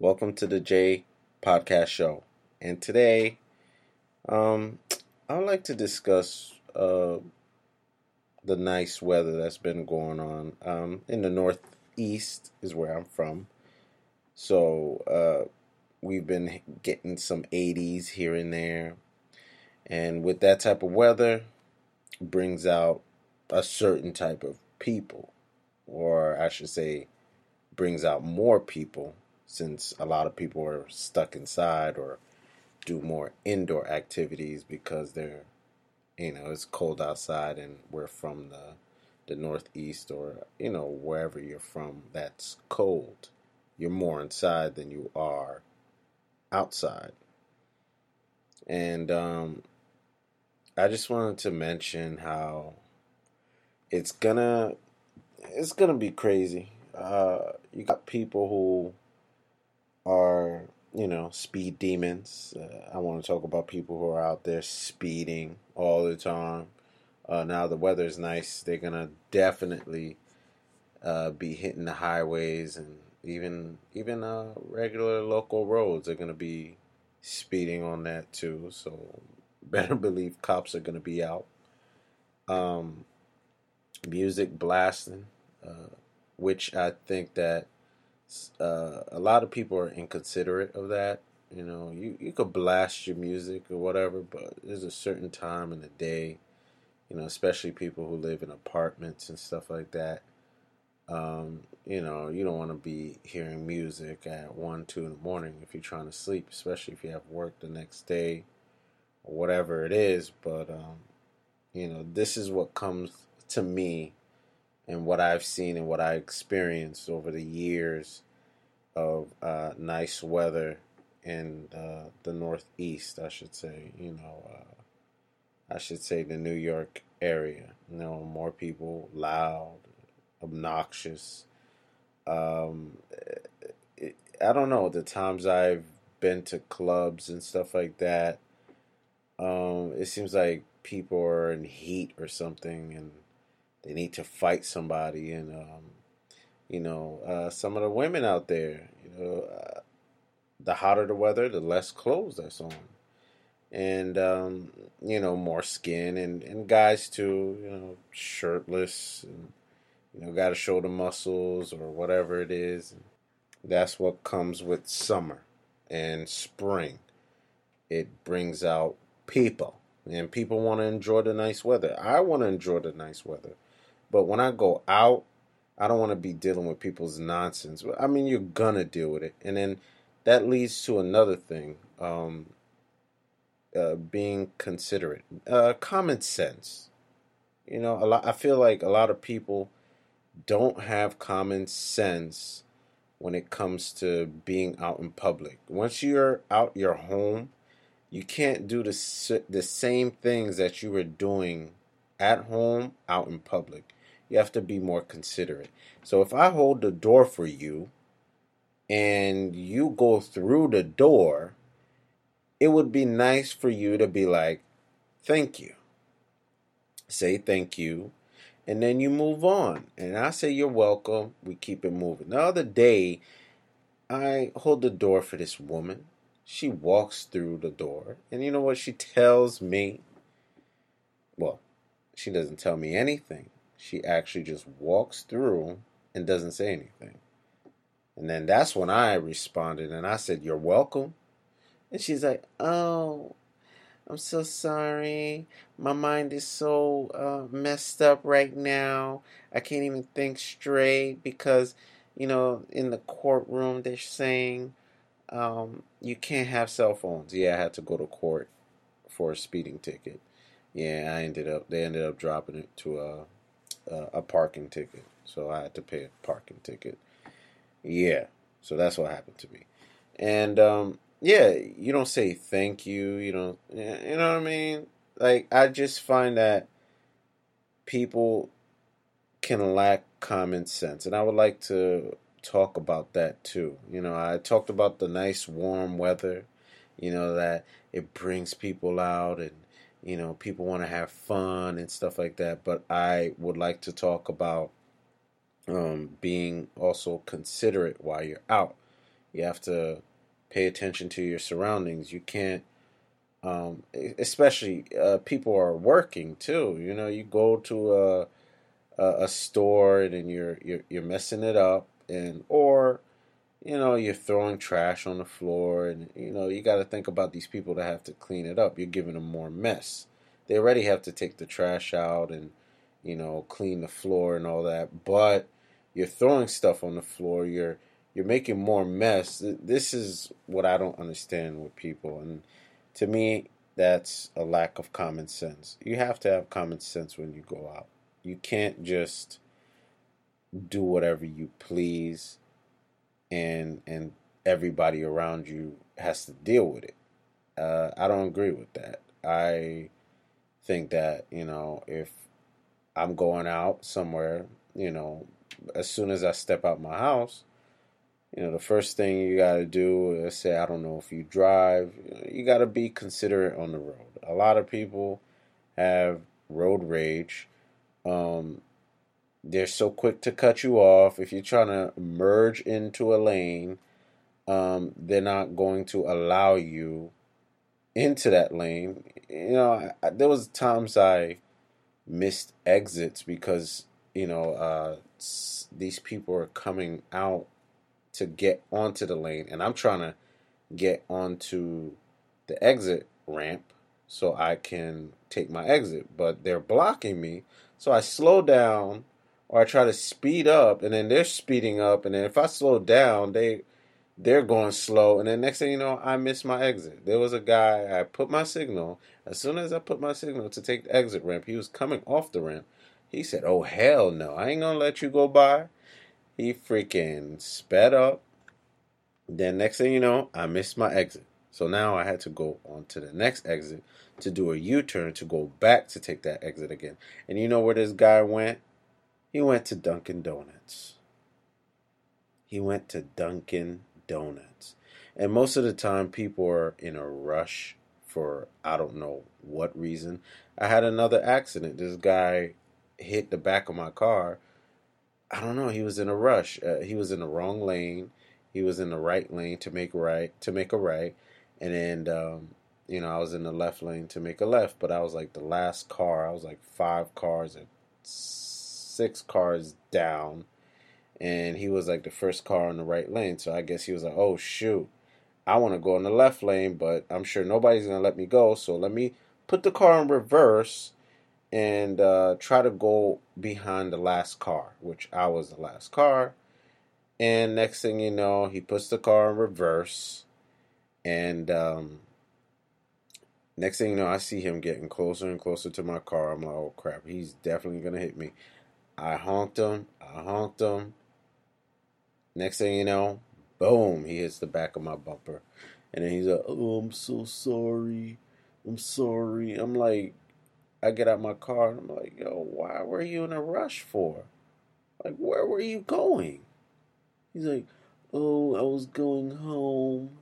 Welcome to the J Podcast Show. And today, um, I would like to discuss uh, the nice weather that's been going on. Um, in the Northeast is where I'm from. So, uh, we've been getting some 80s here and there. And with that type of weather, brings out a certain type of people, or I should say, brings out more people since a lot of people are stuck inside or do more indoor activities because they're you know it's cold outside and we're from the the northeast or you know wherever you're from that's cold. You're more inside than you are outside. And um I just wanted to mention how it's gonna it's gonna be crazy. Uh you got people who are, you know, speed demons. Uh, I want to talk about people who are out there speeding all the time. Uh, now the weather is nice. They're gonna definitely uh, be hitting the highways and even even uh, regular local roads. They're gonna be speeding on that too. So better believe cops are gonna be out. Um, music blasting, uh, which I think that uh, a lot of people are inconsiderate of that. You know, you, you could blast your music or whatever, but there's a certain time in the day, you know, especially people who live in apartments and stuff like that. Um, you know, you don't want to be hearing music at 1, 2 in the morning if you're trying to sleep, especially if you have work the next day or whatever it is. But, um, you know, this is what comes to me and what I've seen and what I experienced over the years of uh, nice weather in uh, the Northeast, I should say. You know, uh, I should say the New York area. You know, more people loud, obnoxious. Um, it, I don't know the times I've been to clubs and stuff like that. Um, it seems like people are in heat or something, and they need to fight somebody, and um, you know, uh, some of the women out there, you know, uh, the hotter the weather, the less clothes that's on, and um, you know, more skin, and and guys too, you know, shirtless, and you know, got to show the muscles or whatever it is. That's what comes with summer and spring. It brings out people, and people want to enjoy the nice weather. I want to enjoy the nice weather. But when I go out, I don't want to be dealing with people's nonsense. I mean, you're gonna deal with it, and then that leads to another thing: um, uh, being considerate, uh, common sense. You know, a lot. I feel like a lot of people don't have common sense when it comes to being out in public. Once you're out your home, you can't do the the same things that you were doing at home out in public you have to be more considerate. So if I hold the door for you and you go through the door, it would be nice for you to be like, thank you. Say thank you. And then you move on. And I say you're welcome. We keep it moving. The other day, I hold the door for this woman. She walks through the door. And you know what she tells me? Well, she doesn't tell me anything she actually just walks through and doesn't say anything. And then that's when I responded and I said, You're welcome. And she's like, Oh, I'm so sorry. My mind is so uh, messed up right now. I can't even think straight because, you know, in the courtroom they're saying um, you can't have cell phones. Yeah, I had to go to court for a speeding ticket. Yeah, I ended up, they ended up dropping it to a uh, a parking ticket. So I had to pay a parking ticket. Yeah. So that's what happened to me. And um, yeah, you don't say thank you. You don't. You know what I mean? Like I just find that people can lack common sense, and I would like to talk about that too. You know, I talked about the nice warm weather. You know that it brings people out and you know, people want to have fun and stuff like that. But I would like to talk about um, being also considerate while you're out. You have to pay attention to your surroundings. You can't, um, especially uh, people are working too. You know, you go to a a, store and you're, you're you're messing it up, and or you know you're throwing trash on the floor, and you know you got to think about these people that have to clean it up. You're giving them more mess. They already have to take the trash out and you know clean the floor and all that, but you're throwing stuff on the floor. You're you're making more mess. This is what I don't understand with people, and to me, that's a lack of common sense. You have to have common sense when you go out. You can't just do whatever you please, and and everybody around you has to deal with it. Uh, I don't agree with that. I think that you know if I'm going out somewhere, you know, as soon as I step out my house, you know, the first thing you got to do is say, I don't know if you drive, you got to be considerate on the road. A lot of people have road rage. Um, they're so quick to cut you off. If you're trying to merge into a lane, um, they're not going to allow you into that lane. You know, I, there was times I missed exits because you know uh, these people are coming out to get onto the lane, and I'm trying to get onto the exit ramp so I can take my exit, but they're blocking me. So I slow down or I try to speed up, and then they're speeding up, and then if I slow down, they they're going slow, and then next thing you know, I miss my exit. There was a guy I put my signal. As soon as I put my signal to take the exit ramp, he was coming off the ramp. He said, "Oh hell no, I ain't gonna let you go by." He freaking sped up. Then next thing you know, I missed my exit. So now I had to go on to the next exit to do a U-turn to go back to take that exit again. And you know where this guy went? He went to Dunkin' Donuts. He went to Dunkin' Donuts. And most of the time people are in a rush for I don't know what reason. I had another accident. This guy hit the back of my car I don't know. He was in a rush. Uh, he was in the wrong lane. He was in the right lane to make right to make a right, and then um, you know I was in the left lane to make a left. But I was like the last car. I was like five cars and six cars down, and he was like the first car in the right lane. So I guess he was like, "Oh shoot, I want to go in the left lane, but I'm sure nobody's gonna let me go. So let me put the car in reverse." and uh, try to go behind the last car, which I was the last car. And next thing you know, he puts the car in reverse. And um, next thing you know, I see him getting closer and closer to my car. I'm like, oh crap, he's definitely going to hit me. I honked him. I honked him. Next thing you know, boom, he hits the back of my bumper. And then he's like, oh, I'm so sorry. I'm sorry. I'm like, I get out my car and I'm like, yo, why were you in a rush for? Like, where were you going? He's like, oh, I was going home.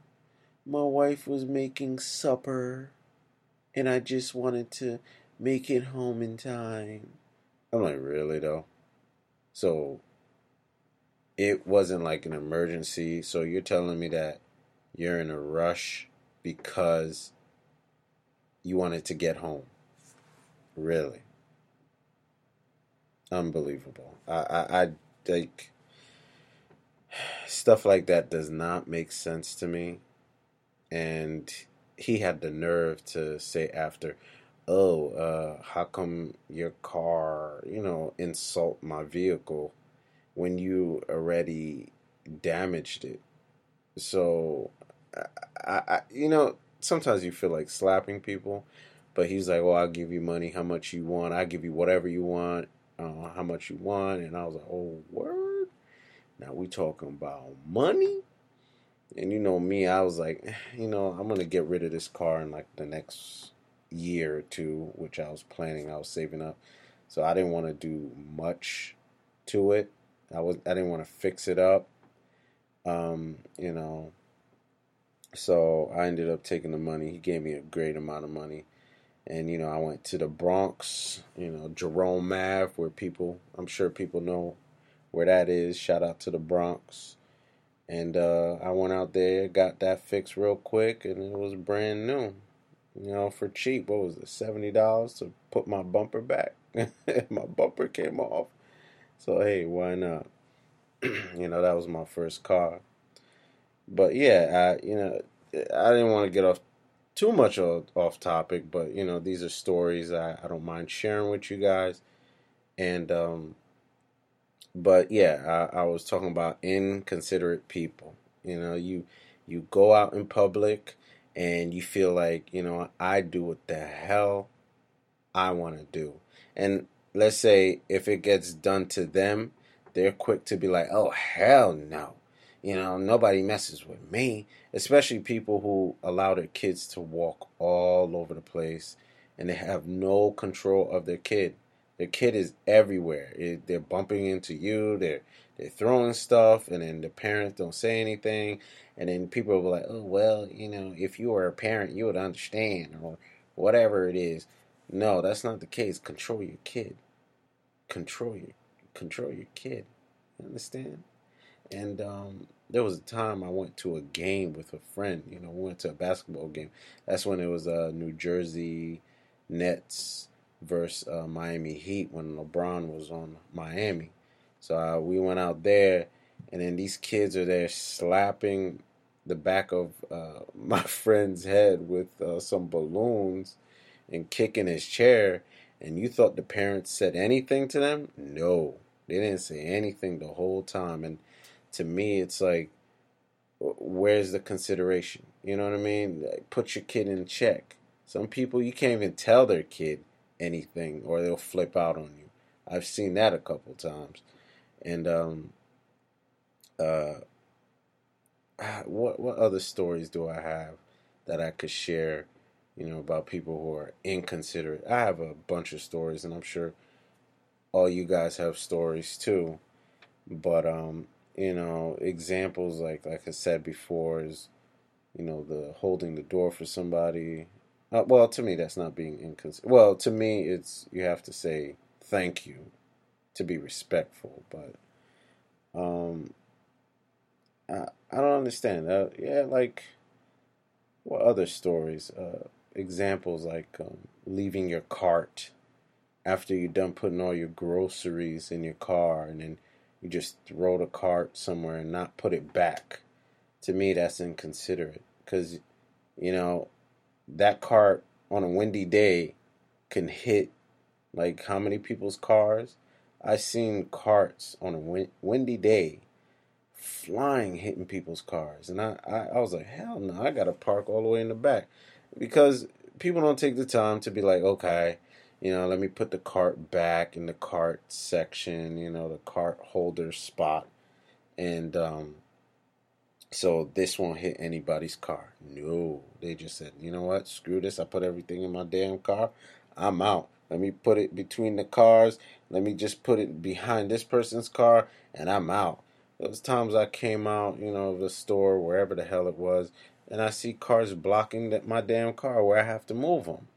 My wife was making supper, and I just wanted to make it home in time. I'm like, really though? So it wasn't like an emergency. So you're telling me that you're in a rush because you wanted to get home. Really. Unbelievable. I, I, I like stuff like that does not make sense to me. And he had the nerve to say after, oh, uh, how come your car, you know, insult my vehicle when you already damaged it? So, I, I, you know, sometimes you feel like slapping people, but he's like, "Well, I'll give you money. How much you want? I'll give you whatever you want. Uh, how much you want?" And I was like, "Oh, word! Now we talking about money." And you know me, I was like, you know, I'm gonna get rid of this car in like the next year or two, which I was planning. I was saving up, so I didn't want to do much to it. I was I didn't want to fix it up. Um, you know, so I ended up taking the money. He gave me a great amount of money and you know I went to the Bronx, you know Jerome Ave, where people I'm sure people know where that is. Shout out to the Bronx, And uh, I went out there, got that fixed real quick, and it was brand new. You know, for cheap. What was it, seventy dollars to put my bumper back? my bumper came off. So hey, why not? you know, that was my first car. But yeah, I you know, I didn't want to get off too much off topic, but you know, these are stories I, I don't mind sharing with you guys. And um but yeah, I, I was talking about inconsiderate people. You know, you you go out in public and you feel like, you know, I do what the hell I want to do. And let's say if it gets done to them, they're quick to be like, "Oh hell no." You know, nobody messes with me, especially people who allow their kids to walk all over the place and they have no control of their kid. Their kid is everywhere. they're bumping into you. They're they're throwing stuff, and then the parents don't say anything. And then people are like, "Oh well, you know, if you were a parent, you would understand," or whatever it is. No, that's not the case. Control your kid. Control your control your kid. You understand? And um, there was a time I went to a game with a friend. You know, we went to a basketball game. That's when it was uh, New Jersey Nets versus uh, Miami Heat when LeBron was on Miami. So uh, we went out there, and then these kids are there slapping the back of uh, my friend's head with uh, some balloons and kicking his chair. And you thought the parents said anything to them? No, they didn't say anything the whole time. And to me, it's like, where's the consideration? You know what I mean? Like, put your kid in check. Some people you can't even tell their kid anything or they'll flip out on you. I've seen that a couple times. And um uh what what other stories do I have that I could share, you know, about people who are inconsiderate? I have a bunch of stories and I'm sure all you guys have stories too. But um, you know, examples like like I said before is you know, the holding the door for somebody, uh, well, to me, that's not being inconsiderate. Well, to me, it's you have to say thank you to be respectful. But um, I I don't understand. Uh, yeah, like what other stories? Uh, examples like um, leaving your cart after you're done putting all your groceries in your car, and then you just throw the cart somewhere and not put it back. To me, that's inconsiderate because you know that cart on a windy day can hit like how many people's cars? I seen carts on a win- windy day flying hitting people's cars, and I, I I was like, hell no, I gotta park all the way in the back because people don't take the time to be like, okay, you know, let me put the cart back in the cart section, you know, the cart holder spot, and um, so this won't hit anybody's car. No, they just said, you know what? Screw this. I put everything in my damn car. I'm out. Let me put it between the cars. Let me just put it behind this person's car, and I'm out. Those times I came out, you know, the store, wherever the hell it was, and I see cars blocking that my damn car where I have to move them.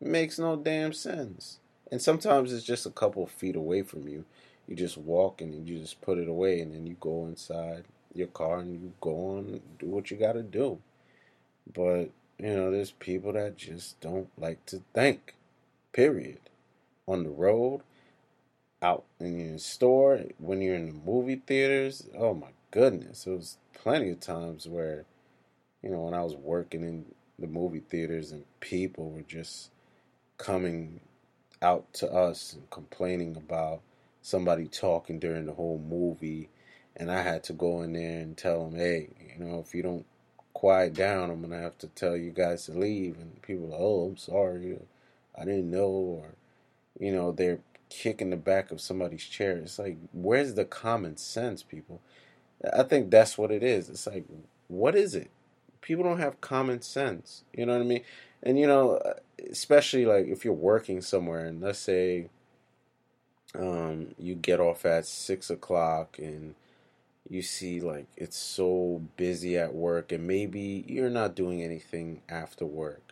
It makes no damn sense. And sometimes it's just a couple feet away from you. You just walk and you just put it away, and then you go inside your car and you go on do what you got to do. But, you know, there's people that just don't like to think, period. On the road, out in your store, when you're in the movie theaters, oh my goodness. it was plenty of times where, you know, when I was working in the movie theaters and people were just coming out to us and complaining about somebody talking during the whole movie and I had to go in there and tell them, hey, you know, if you don't quiet down, I'm gonna have to tell you guys to leave. And people, are, oh, I'm sorry, I didn't know, or you know, they're kicking the back of somebody's chair. It's like, where's the common sense, people? I think that's what it is. It's like, what is it? People don't have common sense. You know what I mean? And you know, especially like if you're working somewhere, and let's say um, you get off at six o'clock and you see like it's so busy at work and maybe you're not doing anything after work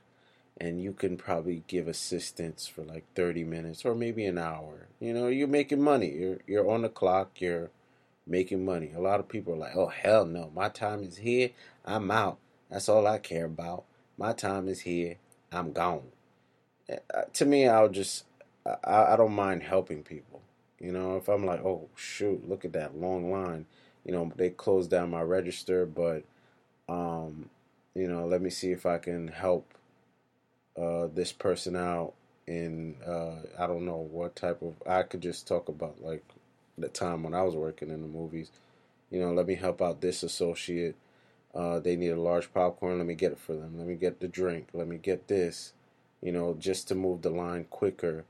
and you can probably give assistance for like 30 minutes or maybe an hour you know you're making money you're you're on the clock you're making money. A lot of people are like, oh, hell no, my time is here, I'm out. That's all I care about. My time is here, I'm gone. Uh, to me, I'll just, I, I don't mind helping people. You know, if I'm like, oh, shoot, look at that long line. You know, they closed down my register, but, um, you know, let me see if I can help uh, this person out in uh, I don't know what type of I could just talk about like the time when I was working in the movies. You know, let me help out this associate. Uh, they need a large popcorn. Let me get it for them. Let me get the drink. Let me get this. You know, just to move the line quicker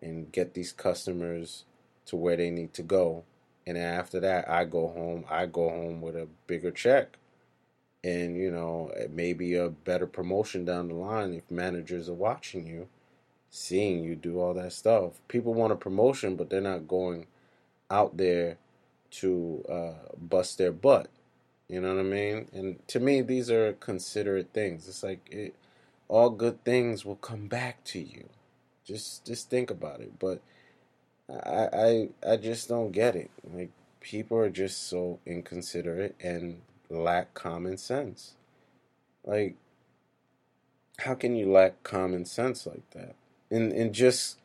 and get these customers to where they need to go. And after that, I go home. I go home with a bigger check. And, you know, maybe a better promotion down the line if managers are watching you seeing you do all that stuff. People want a promotion, but they're not going out there to uh, bust their butt. You know what I mean? And to me, these are considerate things. It's like it, all good things will come back to you. Just just think about it. But I I I just don't get it. Like people are just so inconsiderate and lack common sense. Like how can you lack common sense like that? in in just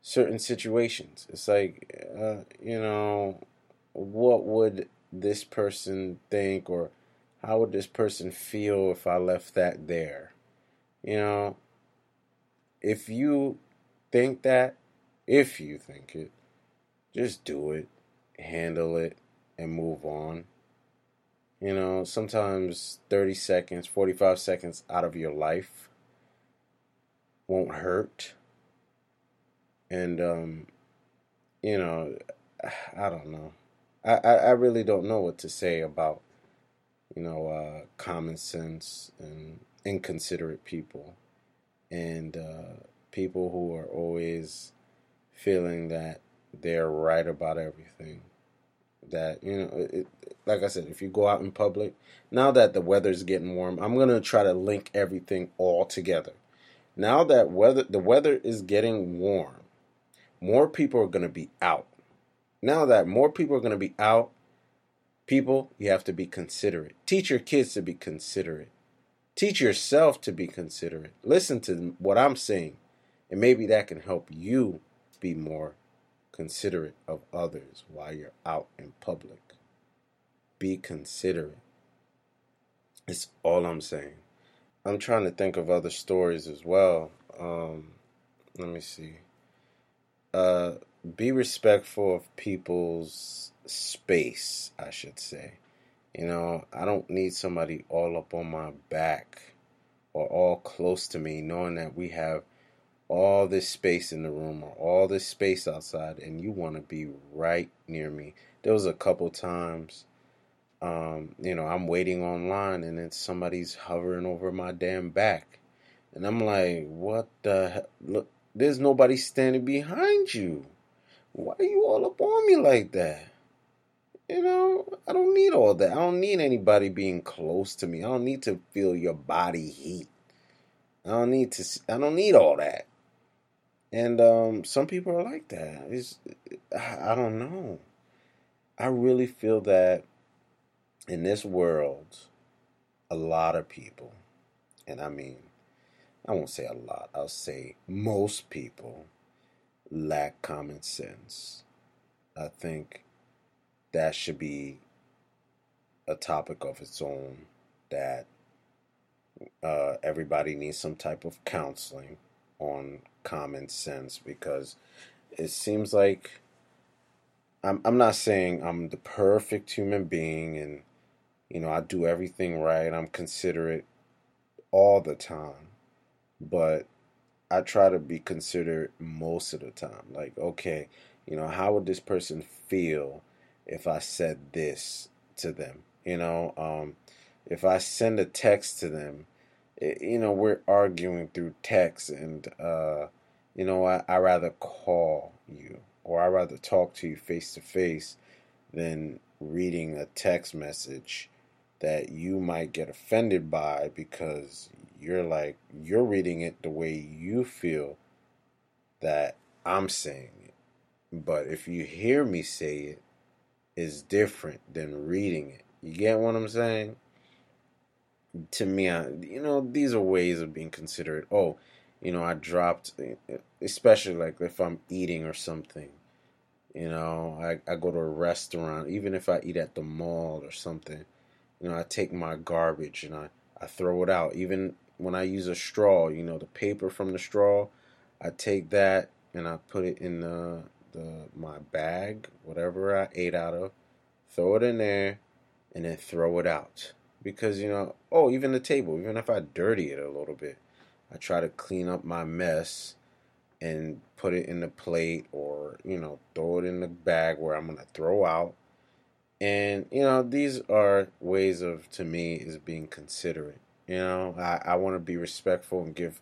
certain situations. It's like, uh, you know, what would this person think, or how would this person feel if I left that there? You know, if you think that, if you think it, just do it, handle it, and move on. You know, sometimes 30 seconds, 45 seconds out of your life won't hurt. And um, you know, I don't know. I, I, I really don't know what to say about you know uh, common sense and inconsiderate people and uh, people who are always feeling that they're right about everything. That you know, it, like I said, if you go out in public, now that the weather's getting warm, I'm gonna try to link everything all together. Now that weather the weather is getting warm, more people are going to be out. Now that more people are going to be out, people, you have to be considerate. Teach your kids to be considerate. Teach yourself to be considerate. Listen to what I'm saying, and maybe that can help you be more considerate of others while you're out in public. Be considerate. It's all I'm saying. I'm trying to think of other stories as well. Um, let me see. Uh, be respectful of people's space, I should say. You know, I don't need somebody all up on my back or all close to me, knowing that we have all this space in the room or all this space outside, and you want to be right near me. There was a couple times um, you know, I'm waiting online and then somebody's hovering over my damn back. And I'm like, what the hell? Look, there's nobody standing behind you. Why are you all up on me like that? You know, I don't need all that. I don't need anybody being close to me. I don't need to feel your body heat. I don't need to. I don't need all that. And um, some people are like that. It's, I don't know. I really feel that in this world, a lot of people, and I mean, I won't say a lot, I'll say most people lack common sense. I think that should be a topic of its own that uh, everybody needs some type of counseling on common sense because it seems like I'm I'm not saying I'm the perfect human being and you know, I do everything right. I'm considerate all the time. But I try to be considerate most of the time. Like, okay, you know, how would this person feel if I said this to them? You know, um, if I send a text to them, it, you know, we're arguing through text, and uh, you know, I, I rather call you or I rather talk to you face to face than reading a text message that you might get offended by because you're like you're reading it the way you feel that I'm saying it. But if you hear me say it, it is different than reading it. You get what I'm saying? To me, I, you know, these are ways of being considerate. Oh, you know, I dropped, eh, eh, especially like if I'm eating or something. You know, I, I go to a restaurant, even if I eat at the mall or something, you know, I take my garbage and I, I throw it out. Even when I use a straw, you know, the paper from the straw, I take that and I put it in the the my bag, whatever I ate out of, throw it in there, and then throw it out. Because you know, oh, even the table, even if I dirty it a little bit, I try to clean up my mess and put it in the plate or you know throw it in the bag where I'm gonna throw out. And you know, these are ways of to me is being considerate. You know, I, I want to be respectful and give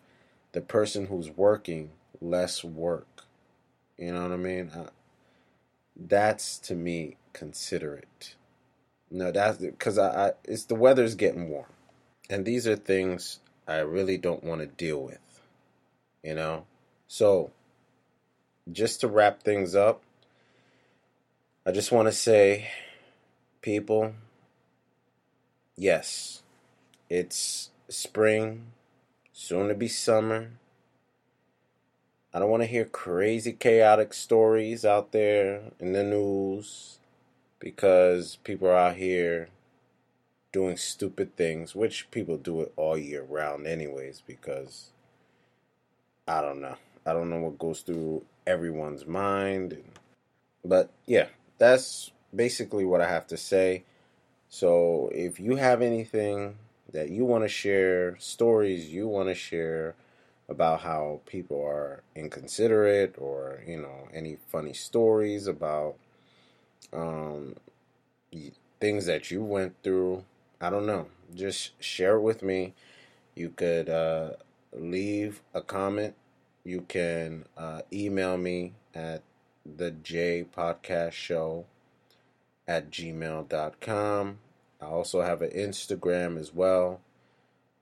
the person who's working less work. You know what I mean? Uh, that's to me considerate. No, that's because I, I it's the weather's getting warm, and these are things I really don't want to deal with. You know, so just to wrap things up, I just want to say, people, yes, it's spring, soon to be summer. I don't want to hear crazy, chaotic stories out there in the news because people are out here doing stupid things, which people do it all year round, anyways, because I don't know. I don't know what goes through everyone's mind. But yeah, that's basically what I have to say. So if you have anything that you want to share, stories you want to share, about how people are inconsiderate or you know any funny stories about um, things that you went through i don't know. Just share it with me. You could uh, leave a comment. You can uh, email me at the j podcast show at gmail.com i also have an instagram as well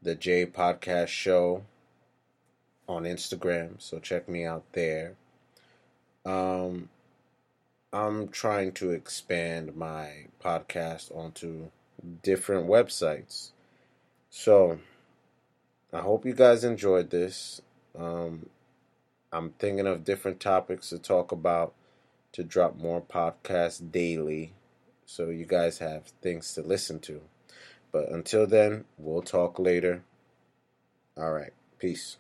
the j podcast show on Instagram, so check me out there. Um, I'm trying to expand my podcast onto different websites. So, I hope you guys enjoyed this. Um, I'm thinking of different topics to talk about to drop more podcasts daily so you guys have things to listen to. But until then, we'll talk later. All right. Peace.